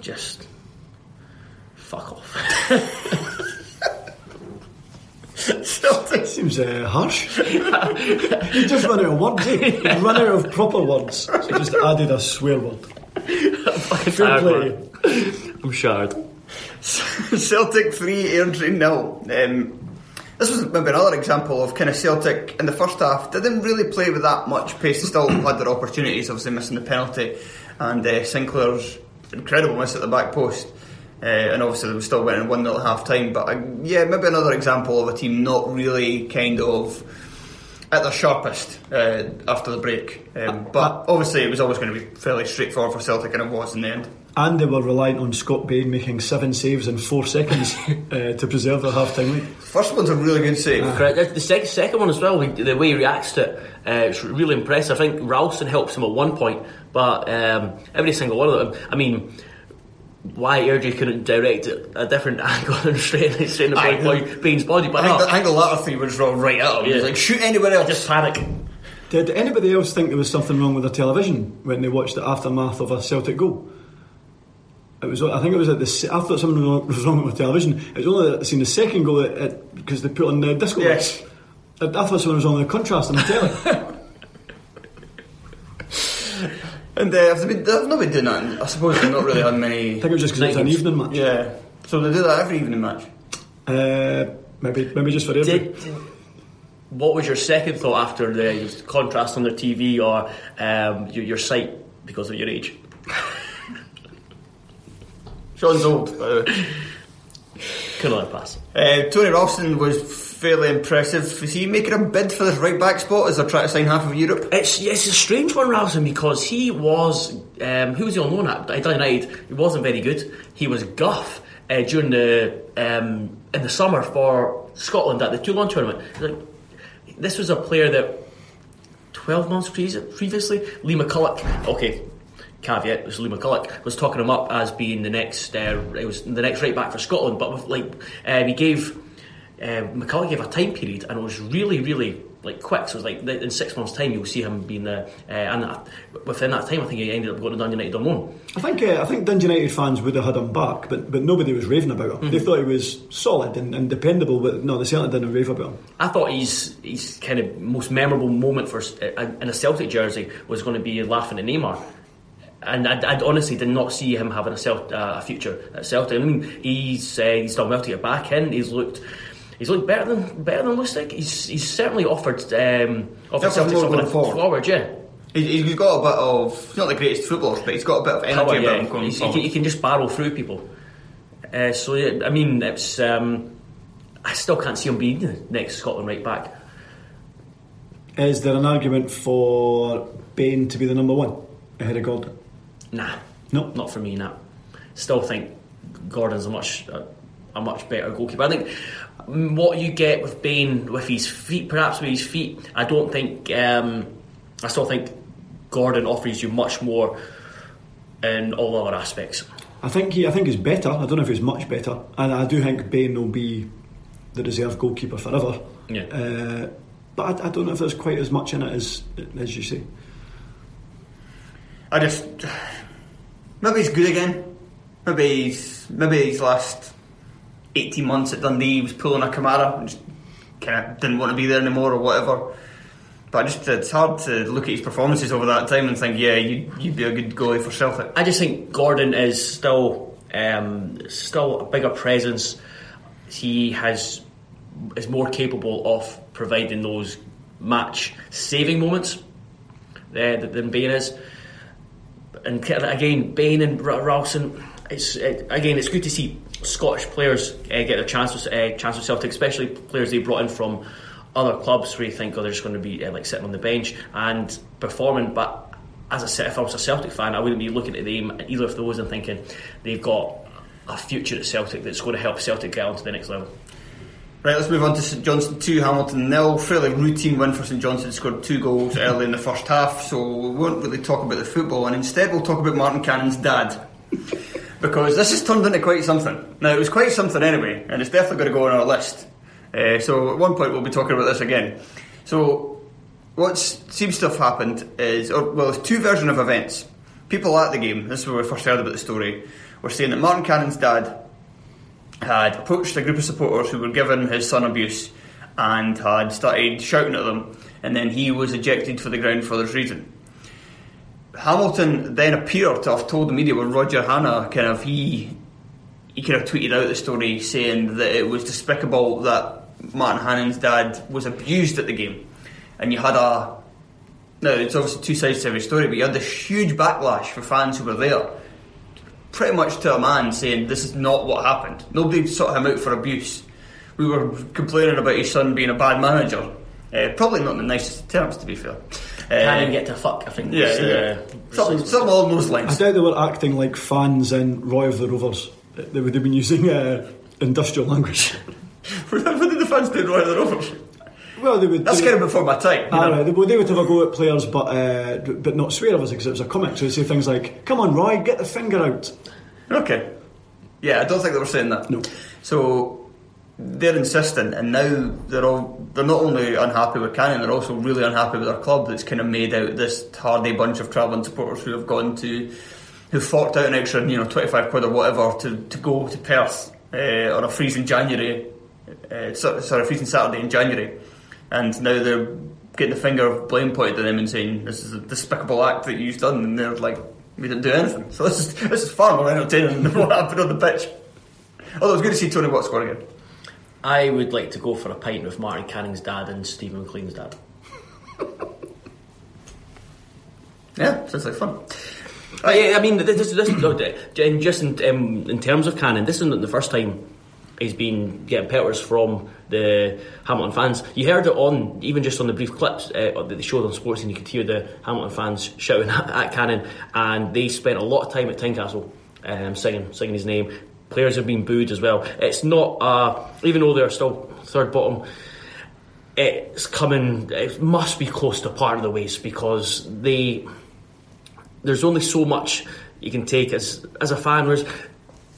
D: just fuck off.
C: Celtic.
E: Seems uh, harsh. you just run out of words, eh? You run out of proper words. So just added a swear word. Fair play.
D: I'm shattered.
C: Celtic 3, Airdrie nil. Um, this was maybe another example of kind of Celtic in the first half didn't really play with that much pace. They still had their opportunities, obviously missing the penalty, and uh, Sinclair's incredible miss at the back post. Uh, and obviously they still went in 1 0 at half time. But uh, yeah, maybe another example of a team not really kind of at their sharpest uh, after the break. Um, but obviously it was always going to be fairly straightforward for Celtic, and it was in the end.
E: And they were reliant on Scott Bain making seven saves in four seconds uh, to preserve their half time lead.
C: First one's a really good save.
D: Correct. The second, second one as well, the, the way he reacts to it, uh, it's really impressive. I think Ralston helps him at one point, but um, every single one of them, I mean, why Airdrie couldn't direct it a different angle and straighten, straighten the
C: Aye.
D: boy, Bain's body, but
C: I think,
D: no,
C: the, I think the latter three was all right at him. He was like, shoot anywhere else.
D: just panic.
E: Did anybody else think there was something wrong with their television when they watched the aftermath of a Celtic goal? It was. I think it was at the. se- I thought something was wrong with the television. It was only that seen the second goal because they put on the disco
C: Yes.
E: lights. I, I thought something was wrong with the contrast on the telly.
C: And uh, have they been, they've not been doing that. I suppose they've not really had many.
E: I think it was just because it was an evening match.
C: Yeah. So they do that every evening match.
E: Uh, maybe, maybe just for Airdrie.
D: Did, what was your second thought after the contrast on their TV or um, your, your sight because of your age?
C: Sean's old, by the way.
D: Couldn't let it pass.
C: Uh, Tony Ralston was fairly impressive. Is he making a bid for this right back spot as they're trying to sign half of Europe?
D: It's it's a strange one, Ralston, because he was um, who was he on loan at? Dundee United. He wasn't very good. He was guff uh, during the um, in the summer for Scotland at the Toulon tournament. This was a player that twelve months pre- previously, Lee McCulloch. Okay. Caveat: was Lee McCulloch was talking him up as being the next. Uh, it was the next right back for Scotland, but with like um, he gave uh, McCulloch gave a time period, and it was really, really like quick. So it was like in six months' time, you'll see him being the. Uh, and uh, within that time, I think he ended up going to Dundee United on loan.
E: I think uh, I think Dundee United fans would have had him back, but but nobody was raving about him.
D: Mm-hmm.
E: They thought he was solid and, and dependable, but no, they certainly didn't rave about him.
D: I thought his his kind of most memorable moment for uh, in a Celtic jersey was going to be laughing at Neymar. And I, I honestly did not see him having a, Celt, uh, a future at Celtic. I mean, he's uh, he's done well to get back in. He's looked he's looked better than better than Lustig. He's he's certainly offered um, offered Celtic
C: more
D: something
C: going forward.
D: forward. Yeah,
C: He, he's got a bit of, he's not the greatest footballer, but he's got a bit of energy
D: Power,
C: about him going
D: he,
C: forward.
D: can, he can just barrel through people. Uh, so yeah, I mean, it's um, I still can't see him being the next Scotland right back.
E: Is there an argument for Bain to be the number one ahead of Gordon?
D: Nah,
E: No.
D: not for me. Nah, still think Gordon's a much a, a much better goalkeeper. I think what you get with Bain with his feet, perhaps with his feet, I don't think. Um, I still think Gordon offers you much more in all other aspects.
E: I think he, I think he's better. I don't know if he's much better, and I do think Bain will be the reserve goalkeeper forever.
D: Yeah.
E: Uh, but I, I don't know if there's quite as much in it as as you say.
C: I just maybe he's good again. Maybe he's maybe his last eighteen months at Dundee he was pulling a Kamara and just kind of didn't want to be there anymore or whatever. But I just it's hard to look at his performances over that time and think, yeah, you you'd be a good goalie for Celtic.
D: I just think Gordon is still um, still a bigger presence. He has is more capable of providing those match saving moments uh, than Bain is. And again, Bain and Ralston. It's it, again, it's good to see Scottish players uh, get their chance with uh, chance with Celtic, especially players they brought in from other clubs where you think, oh, they're just going to be uh, like sitting on the bench and performing. But as I if I was a Celtic fan, I wouldn't be looking at them either of those and thinking they've got a future at Celtic that's going to help Celtic get on to the next level.
C: Right, let's move on to St Johnstone 2, Hamilton nil. Fairly routine win for St Johnstone, scored two goals early in the first half, so we won't really talk about the football, and instead we'll talk about Martin Canning's dad. because this has turned into quite something. Now, it was quite something anyway, and it's definitely going to go on our list. Uh, so at one point we'll be talking about this again. So, what seems to have happened is, or, well, there's two versions of events. People at the game, this is where we first heard about the story, were saying that Martin Canning's dad had approached a group of supporters who were giving his son abuse and had started shouting at them, and then he was ejected for the ground for this reason. Hamilton then appeared to have told the media when Roger Hanna kind of he he kind of tweeted out the story saying that it was despicable that Martin Canning's dad was abused at the game, and you had a now it's obviously two sides to every story, but you had this huge backlash for fans who were there, pretty much to a man saying this is not what happened. Nobody sought him out for abuse. We were complaining about his son being a bad manager, uh, probably not in the nicest terms, to be fair. Uh,
D: Canning get to fuck, I think.
C: yeah,
D: was,
C: yeah.
D: uh,
C: Something, something along those
E: I
C: lines.
E: doubt they were acting like fans in Roy of the Rovers. They would have been using uh, industrial language.
C: what did the fans do right the Rovers?
E: well, they would.
C: That's
E: they
C: kind
E: would,
C: of before my time. you
E: Ah,
C: know.
E: right, they, would- they would have a go at players, but uh, but not swear obviously because it was a comic. So they say things like, "Come on, Roy, get the finger out."
C: Okay. Yeah, I don't think they were saying that.
E: No.
C: So they're insistent, and now they're all they're not only unhappy with Canning, they're also really unhappy with their club that's kind of made out this hardy bunch of travelling supporters who have gone to who forked out an extra you know twenty five quid or whatever to, to go to Perth uh, on a freezing January, uh, so- sorry, freezing Saturday in January, and now they're getting the finger of blame pointed at them and saying this is a despicable act that you've done, and they're like we didn't do anything. So this is this is far more entertaining than what happened on the pitch. Although it was good to see Tony Watt score again.
D: I would like to go for a pint with Martin Canning's dad and Stephen McLean's dad.
C: Yeah, sounds like fun.
D: Uh, yeah, I mean, this, this, no, and just in, um, in terms of Canning, this isn't the first time he's been getting pelters from the Hamilton fans. You heard it on, even just on the brief clips uh, that they showed on Sports, and you could hear the Hamilton fans shouting at, at Canning, and they spent a lot of time at Tynecastle um, singing, singing his name. Players have been booed as well. It's not, even though they're still third bottom, it's coming, it must be close to part of the ways because they there's only so much you can take as as a fan. Whereas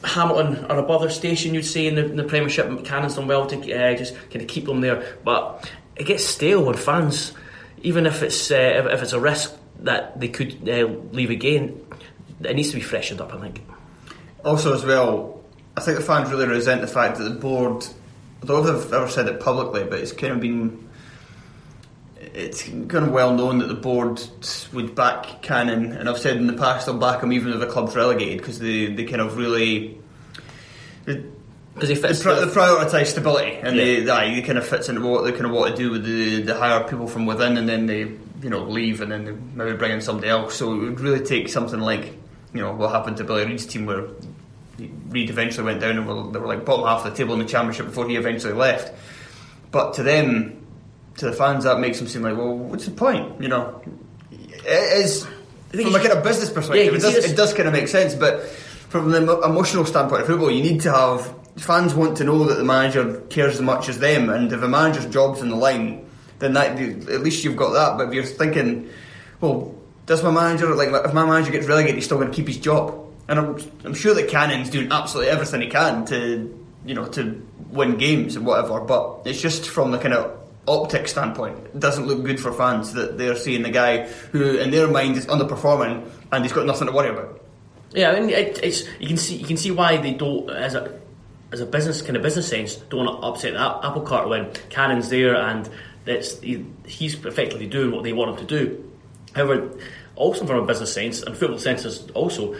D: Hamilton are above their station, you'd say in the, in the Premiership. Canning's done well to uh, just kind of keep them there, but it gets stale when fans, even if it's uh, if, if it's a risk that they could uh, leave again, it needs to be freshened up. I think.
C: Also, as well, I think the fans really resent the fact that the board, although they've ever said it publicly, but it's kind of been. It's kind of well known that the board would back Canning, and I've said in the past they'll back him even if the club's relegated because they, they kind of really. They,
D: Because he
C: They,
D: fits.
C: pri-
D: the-
C: they prioritise stability, and they,
D: Yeah.
C: aye, they kind of fits into what they kind of want to do with the, the hire people from within, and then they you know leave, and then they maybe bring in somebody else. So it would really take something like you know what happened to Billy Reid's team, where Reid eventually went down and were, they were like bottom half of the table in the championship before he eventually left. But to them, to the fans, that makes them seem like, well, what's the point? You know, it is from a kind of business perspective.
D: you
C: it, does, it does kind of make sense, but from the emotional standpoint of football, you need to have fans want to know that the manager cares as much as them, and if a manager's job's in the line, then that at least you've got that. But if you're thinking, well, does my manager like if my manager gets relegated, he's still going to keep his job? And I'm, I'm sure that Canning's doing absolutely everything he can to you know to win games and whatever. But it's just from the kind of optic standpoint, it doesn't look good for fans that they're seeing the guy who, in their mind, is underperforming and he's got nothing to worry about.
D: Yeah, I mean, it, it's you can see you can see why they don't as a as a business kind of business sense don't want to upset the apple cart when Canning's there and that's he, he's effectively doing what they want him to do. However, also from a business sense and football sense is also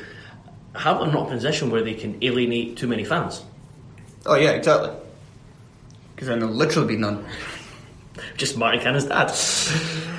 D: Hamilton are not in a position where they can alienate too many fans.
C: Oh yeah, exactly. Because then there'll literally be none.
D: Just Martin Canning's dad.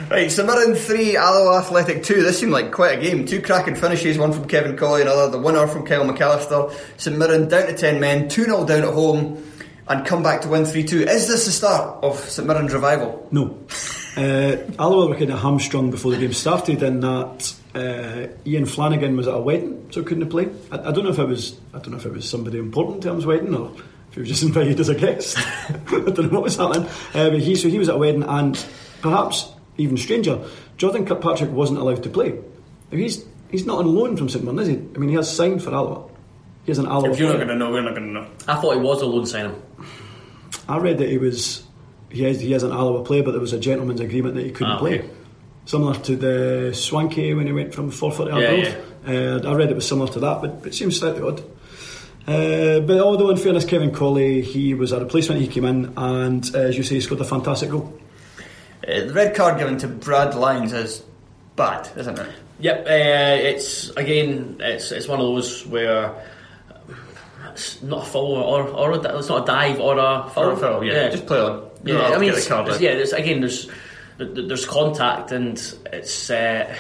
C: Right, St Mirren 3, Alloa Athletic 2. This seemed like quite a game. Two cracking finishes, one from Kevin Colley, another the winner from Kyle McAllister. St Mirren down to 10 men, 2 0 down at home, and come back to win 3 2. Is this the start of St Mirren's revival?
E: No. Uh, Alloa were kind of hamstrung before the game started in that uh, Iain Flannigan was at a wedding, so couldn't have played. I, I don't know if it was I don't know if it was somebody important to him's wedding or if he was just invited as a guest. I don't know what was happening. Uh, but he so he was at a wedding and perhaps even stranger, Jordan Kirkpatrick wasn't allowed to play. Now, He's he's not on loan from St Mirren, is he? I mean, he has signed for Alloa. He has an Alloa.
C: If you're not going to know, we're not going to know.
D: I thought he was a loan signing.
E: I read that he was he has he has an Alloa player, but there was a gentleman's agreement that he couldn't
D: Ah,
E: play.
D: okay.
E: Similar to the Swankie when he went from Forfar to
D: Yeah,
E: Arbroath. Uh, I read it was similar to that, but, but it seems slightly odd. Uh, but although in fairness, Kevin Colley, he was a replacement. He came in and, uh, as you say, he scored a fantastic goal.
C: Uh, the red card given to Brad Lyons is bad, isn't it?
D: Yep, uh, it's again, it's it's one of those where it's not a foul or or a, it's not a dive or a foul.
C: Or a foul, yeah. Just play on. You don't
D: Yeah, I mean,
C: get the
D: it's,
C: card
D: it's- yeah, there's, again, there's th- th- there's contact and it's uh,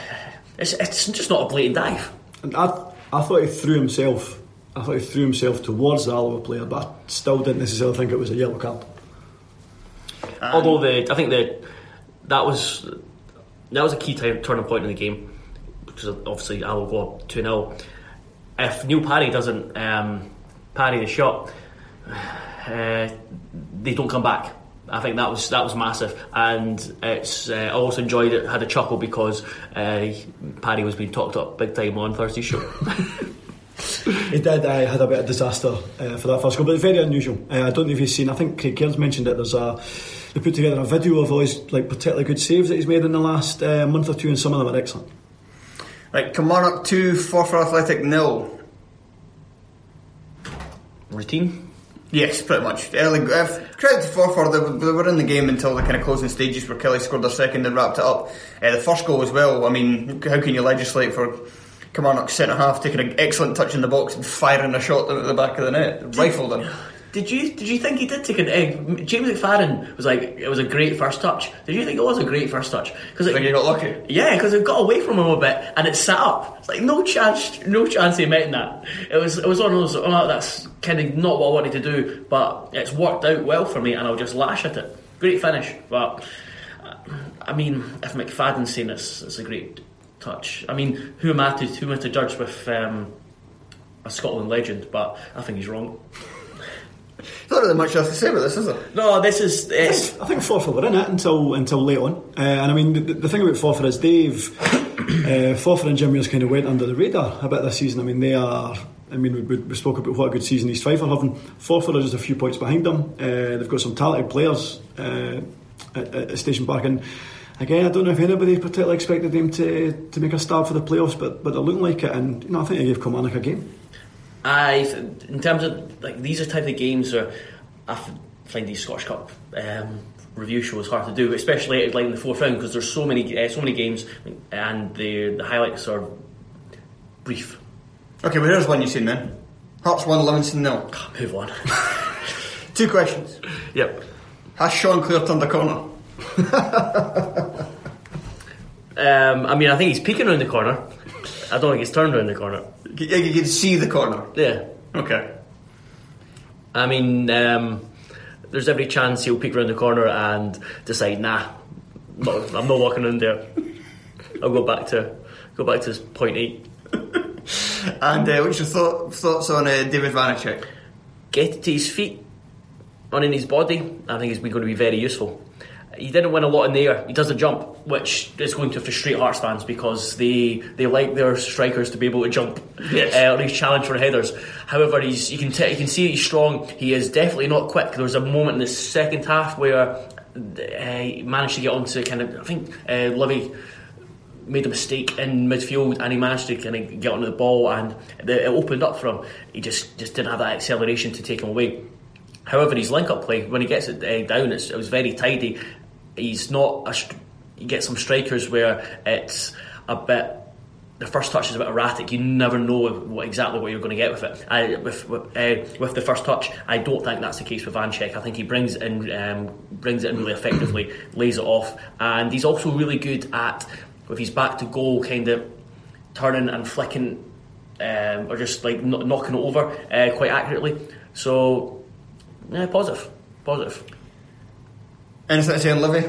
D: it's it's just not a blatant dive.
E: And I, I thought he threw himself. I thought he threw himself towards the Alloa player, but I still didn't necessarily think it was a yellow card.
D: Although the I think that that was that was a key time, turning point in the game because obviously I will go up two 0 If Neil Parry doesn't um, parry the shot, uh, they don't come back. I think that was that was massive, and it's. Uh, I also enjoyed it. Had a chuckle because uh, Parry was being talked up big time on Thursday's show.
E: He did. I had a bit of disaster uh, for that first goal, but it's very unusual. Uh, I don't know if you've seen. I think Craig Cairns mentioned it. There's a they put together a video of all his like particularly good saves that he's made in the last uh, month or two, and some of them are excellent.
C: Right, Kilmarnock 2, Forfar Athletic nil.
D: Routine.
C: Yes, pretty much. Early, uh, credit to Forfar, they, they were in the game until the kind of closing stages where Kelly scored their second and wrapped it up. Uh, the first goal as well, I mean, how can you legislate for Kilmarnock's centre half taking an excellent touch in the box and firing a shot at the back of the net? Rifled him.
D: Did you did you think he did take an egg? James McFadden was like it was a great first touch. Did you think it was a great first touch? Because
C: think he got lucky?
D: Yeah, because it got away from him a bit and it sat up. It's like no chance, no chance he met that. It was it was one of those. Oh, that's kind of not what I wanted to do, but it's worked out well for me, and I'll just lash at it. Great finish, but I mean, if McFadden's saying it's it's a great touch. I mean, who am I to who am I to judge with um, a Scotland legend? But I think he's wrong.
C: Not really much else to say about this, is there?
D: No, this is it's,
E: I think Forfar were in it until until late on, uh, and I mean the, the thing about Forfar is Dave, uh, Forfar and Jim Mears kind of went under the radar a bit this season. I mean they are. I mean we, we, we spoke about what a good season East Fife are having. Forfar are just a few points behind them. Uh, they've got some talented players uh, at, at Station Park and. Again, I don't know if anybody particularly expected them to, to make a start for the playoffs, but but they're looking like it, and you know I think they gave Kilmarnock a game.
D: I in terms of like these are type of games where I find these Scottish Cup um, review shows hard to do, especially like in the fourth round because there's so many uh, so many games and the the highlights are brief.
C: Okay, well, here's one you've seen then. Hearts 1, Livingston nil.
D: Move on.
C: Two questions.
D: yep.
C: Has Sean Clare turned a corner?
D: Um, I mean, I think he's peeking around the corner. I don't think he's turned around the corner.
C: You, you can see the corner.
D: Yeah.
C: Okay.
D: I mean, um, there's every chance he'll peek around the corner and decide, nah, I'm not walking in there. I'll go back to go back to point eight.
C: And uh, what's your thought, thoughts on uh, David Vaněček?
D: Get to his feet, on in his body. I think he's been going to be very useful. He didn't win a lot in the air. He does the jump, which is going to frustrate Hearts fans because they, they like their strikers to be able to jump
C: Yes.
D: uh, or he's challenged for headers. However, he's you can t- you can see he's strong. He is definitely not quick. There was a moment in the second half where uh, he managed to get onto kind of I think uh, Livy made a mistake in midfield and he managed to kind of get onto the ball and the, it opened up for him. He just just didn't have that acceleration to take him away. However, his link-up play when he gets it uh, down, it's, it was very tidy. He's not. A, you get some strikers where it's a bit. The first touch is a bit erratic. You never know what, exactly what you're going to get with it. I, with with, uh, with the first touch, I don't think that's the case with Van Check. I think he brings in um, brings it in really effectively, lays it off, and he's also really good at with his back to goal, kind of turning and flicking, um, or just like kn- knocking it over uh, quite accurately. So, yeah, positive, positive.
C: Anything to say on Livy?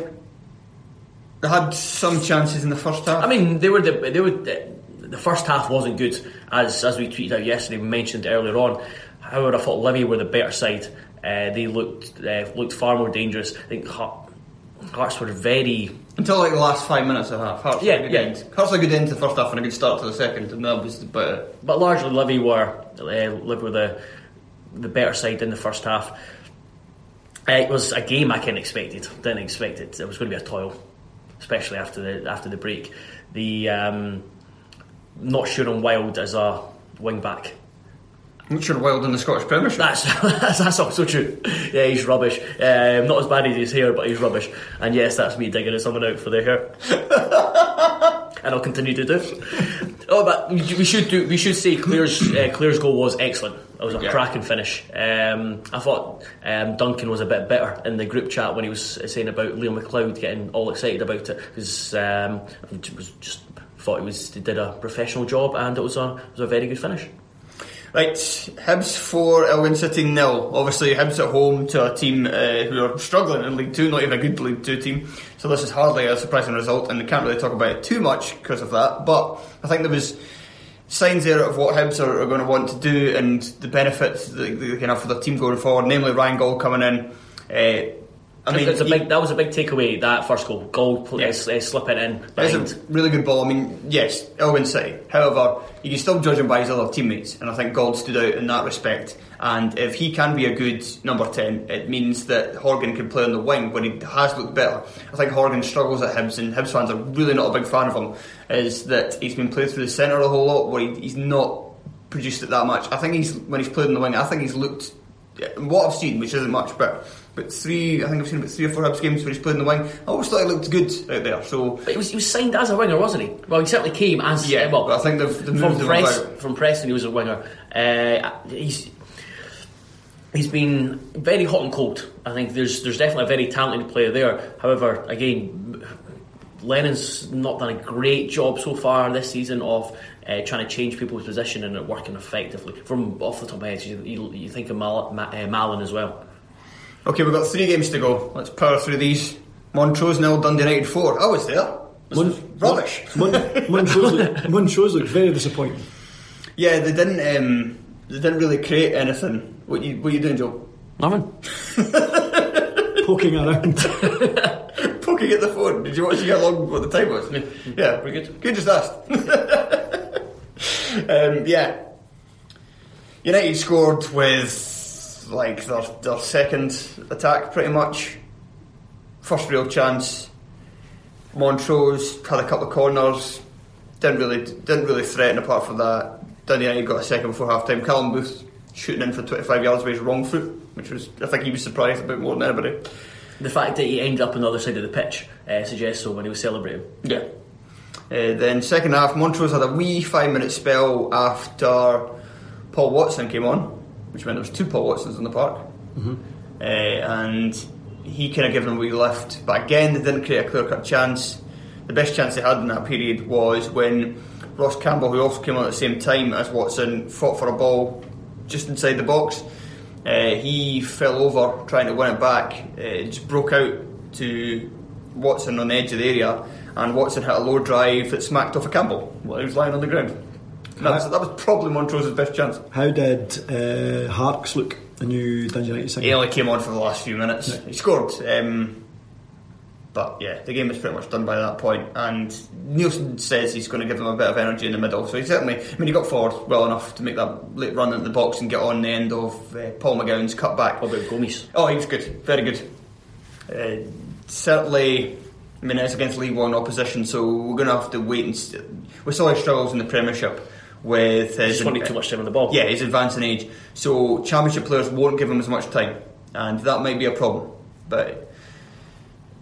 C: They had some chances in the first half.
D: I mean, they were the they were the, the first half wasn't good as as we tweeted out yesterday. We mentioned earlier on. However, I thought Livy were the better side. Uh, they looked uh, looked far more dangerous. I think Heart- Hearts were very
C: Until like the last five minutes of half. Hearts
D: Yeah,
C: had a good
D: yeah.
C: end. Hearts had a good end to the first half and a good start to the second, and that was about it.
D: but largely Livy were uh, Livy were the the better side in the first half. Uh, it was a game I kind of expected. Didn't expect it. It was going to be a toil, especially after the after the break. The um, not sure on Wild as a wing back.
C: Richard Wild in the Scottish Premiership.
D: That's, that's that's also true. Yeah, he's rubbish. Um, not as bad as his hair, but he's rubbish. And yes, that's me digging someone out for their hair. and I'll continue to do. Oh, but we should do. We should say Clare's uh, Clare's goal was excellent. It was a
C: Yeah.
D: cracking finish. Um, I thought um, Duncan was a bit bitter in the group chat when he was saying about Leo McLeod getting all excited about it because um, I was just thought he was he did a professional job and it was a it was a very good finish.
C: Right, Hibs 4, Elgin City nil. Obviously, Hibs at home to a team uh, who are struggling in League 2, not even a good League 2 team. So this is hardly a surprising result, and we can't really talk about it too much because of that. But I think there was signs there of what Hibs are, are going to want to do and the benefits that they can have for their team going forward, namely Ryan Gauld coming in. Uh, I mean,
D: It's a
C: he-
D: big, that was a big takeaway. That first goal, goal
C: Yeah.
D: uh, slipping in behind.
C: a really good ball. I mean, yes, Elgin City. However, you can still judge him by his other teammates, and I think Gauld stood out in that respect. And if he can be a good number 10, it means that Horgan can play on the wing when he has looked better. I think Horgan struggles at Hibs, and Hibs fans are really not a big fan of him, is that he's been played through the centre a whole lot where he, he's not produced it that much. I think he's when he's played on the wing, I think he's looked, what I've seen, which isn't much, but. But three, I think I've seen about three or four Hibs games where he's played in the wing. I always thought he looked good out there. So
D: But he was, he was signed as a winger, wasn't he? Well, he certainly came as
C: Yeah,
D: well.
C: but I think they've- they've
D: from
C: moved him
D: Press, from Preston, he was a winger. Uh, he's he's been very hot and cold. I think there's there's definitely a very talented player there. However, again, Lennon's not done a great job so far this season of. Uh, trying to change people's position and it working effectively. From off the top of my head, you, you, you think of Mal, Ma, uh, Mallan as well.
C: Okay, we've got three games to go. Let's power through these. Montrose nil, Dundee United four. I was there. This was rubbish.
E: Mon- Montrose look, Montrose look very disappointing.
C: yeah, they didn't. Um, they didn't really create anything. What you what you doing, Joe?
D: Nothing.
E: Poking around.
C: Poking at the phone. Did you watch you get along what the time was? Yeah,
D: Pretty good.
C: Good, just asked. um, yeah, United scored with like their their second attack, pretty much. First real chance. Montrose had a couple of corners. Didn't really didn't really threaten apart from that. United got a second before half time. Callum Booth shooting in for 25 yards with his wrong foot, which was I think he was surprised about more than anybody.
D: The fact that he ended up on the other side of the pitch uh, suggests so when he was celebrating.
C: Yeah. Uh, then second half, Montrose had a wee five minute spell after Paul Watson came on, which meant there was two Paul Watsons in the park, uh, and he kind of gave them a wee lift. But again, they didn't create a clear cut chance. The best chance they had in that period was when Ross Campbell, who also came on at the same time as Watson, fought for a ball just inside the box. Uh, he fell over trying to win it back. Uh, it just broke out to Watson on the edge of the area, and Watson hit a low drive that smacked off a Campbell while he was lying on the ground. And That was, that was probably Montrose's best chance.
E: How did uh, Harkes look, the new Dundee United
C: He
E: singer?
C: only came on for the last few minutes. He scored. Um, but yeah, the game was pretty much done by that point. point, and Neilson says he's going to give them a bit of energy in the middle. So he certainly, I mean, he got forward well enough to make that late run into the box and get on the end of uh, Paul McGowan's cutback.
D: What about Gomes?
C: Oh, he was good, very good. Uh, certainly, I mean, it's against League One opposition, so we're going to have to wait and. St- we saw his struggles in the Premiership with his.
D: Just wanted too much time on the ball.
C: Yeah, his advancing age. So Championship players won't give him as much time, and that might be a problem. But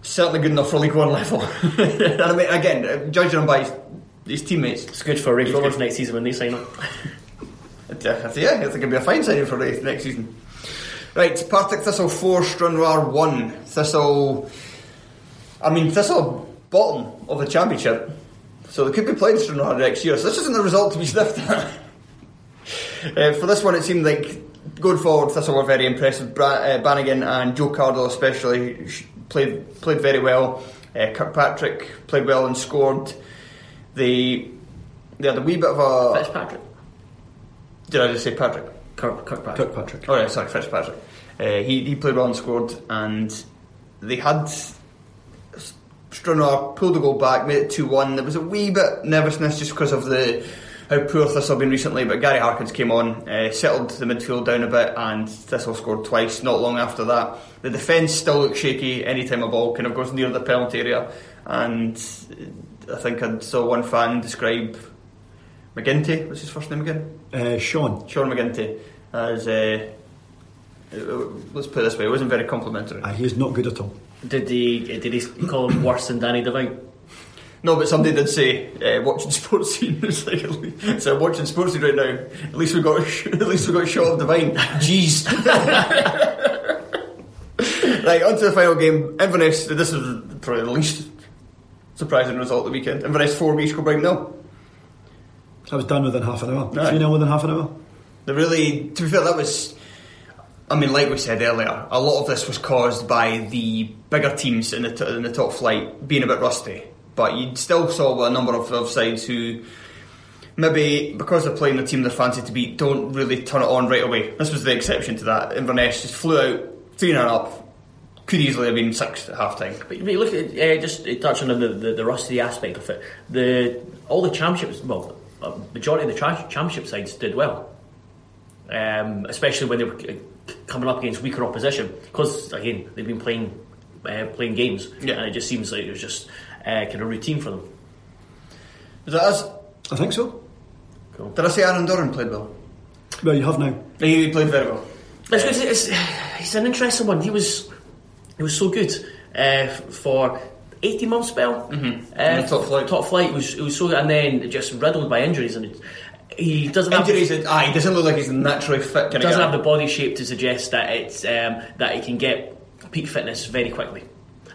C: certainly good enough for League One level. and I mean, again, uh, judging him by his, his teammates,
D: It's good for Raith
C: He's good.
D: next season when they sign up.
C: uh, yeah, I think it'd be a fine signing for Raith next season. Right, Partick Thistle 4, Stranraer 1. Thistle. I mean, Thistle bottom of the Championship. So they could be playing Stranraer next year. So this isn't the result to be sniffed at. uh, for this one, it seemed like going forward, Thistle were very impressive. Bra- uh, Bannigan and Joe Cardle, especially, played played very well. Uh, Kirkpatrick played well and scored. They, they had a wee bit of a.
D: Fitzpatrick.
C: Did I just say Patrick?
D: Kirk, Kirkpatrick.
E: Kirkpatrick.
C: Oh yeah, sorry, Fitzpatrick. Uh, he he played well and scored, and they had Stranraer pulled the goal back, made it two one. There was a wee bit nervousness just because of the how poor Thistle have been recently, but Gary Harkins came on, uh, settled the midfield down a bit, and Thistle scored twice. Not long after that, the defence still looks shaky anytime a ball kind of goes near the penalty area, and I think I saw one fan describe McGinty. What's his first name again?
E: Uh, Sean.
C: Sean McGinty as uh, uh, let's put it this way, it wasn't very complimentary.
E: Ah, he is not good at all.
D: Did he did he call him worse than Danny Devine?
C: No, but somebody did say uh, watching Sportscene. It's like, so watching Sportscene right now. At least we got at least we got a shot of Devine. Jeez. right on to the final game. Inverness. This is probably the least surprising result of the weekend. Inverness four, East Kilbride nil.
E: I was done within half an hour.
C: Aye.
E: 3 0 within half an hour.
C: They really, to be fair, that was. I mean, like we said earlier, a lot of this was caused by the bigger teams in the t- in the top flight being a bit rusty. But you still saw a number of, of sides who maybe because they're playing the team they fancy to beat, don't really turn it on right away. This was the exception to that. Inverness just flew out, three 0 up. Could easily have been six at half time.
D: But, but look at uh, just touching on the, the, the rusty aspect of it. The all the championships, well, majority of the tra- championship sides did well, um, especially when they were coming up against weaker opposition. Because again, they've been playing uh, playing games,
C: Yeah.
D: and it just seems like it was just uh, kind of routine for them.
C: Was that us?
E: I think so.
C: Did I say Aaron Doran played well?
E: Well, you have now.
C: He played very well.
D: It's, it's, it's, it's an interesting one. He was he was so good uh, for eighteen month spell. Mm-hmm. Uh,
C: top flight.
D: Top flight was it was so, and then just riddled by injuries, and it, he doesn't
C: Injuries,
D: have.
C: ah, he doesn't look like he's naturally fit. Kind
D: doesn't have the body shape to suggest that it's um, that he can get peak fitness very quickly.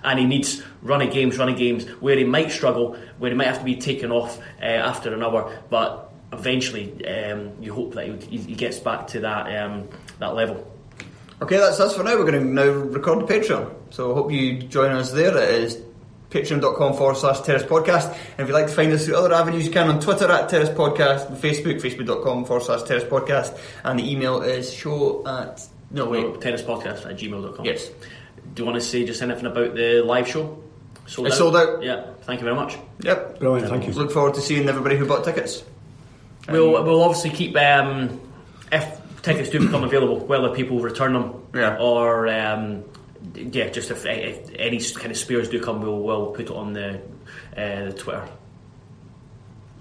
D: And he needs running games, running games where he might struggle, where he might have to be taken off uh, after an hour. But eventually, um, you hope that he, he gets back to that um, that level.
C: Okay, that's us for now. We're going to now record the Patreon. So I hope you join us there. It is patreon.com forward slash terrace podcast. And if you'd like to find us through other avenues, you can on Twitter at terrace podcast, Facebook, facebook.com forward slash terrace podcast. And the email is show at. No, wait.
D: terracepodcast at gmail.com.
C: Yes.
D: Do you want to say just anything about the live show? Sold
C: It's sold out.
D: Yeah, thank you very much.
C: Yep.
E: Brilliant, thank you.
C: Look forward to seeing everybody who bought tickets.
D: We'll, we'll obviously keep, um, if tickets do become available, whether people return them
C: Yeah.
D: or, um, yeah, just if, if any kind of spares do come, we'll, we'll put it on the, uh, the Twitter.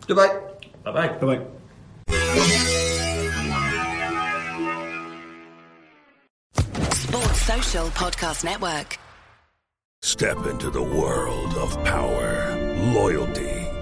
C: Goodbye.
D: Bye bye.
E: Bye bye.
F: Sports Social Podcast Network.
G: Step into the world of power, loyalty,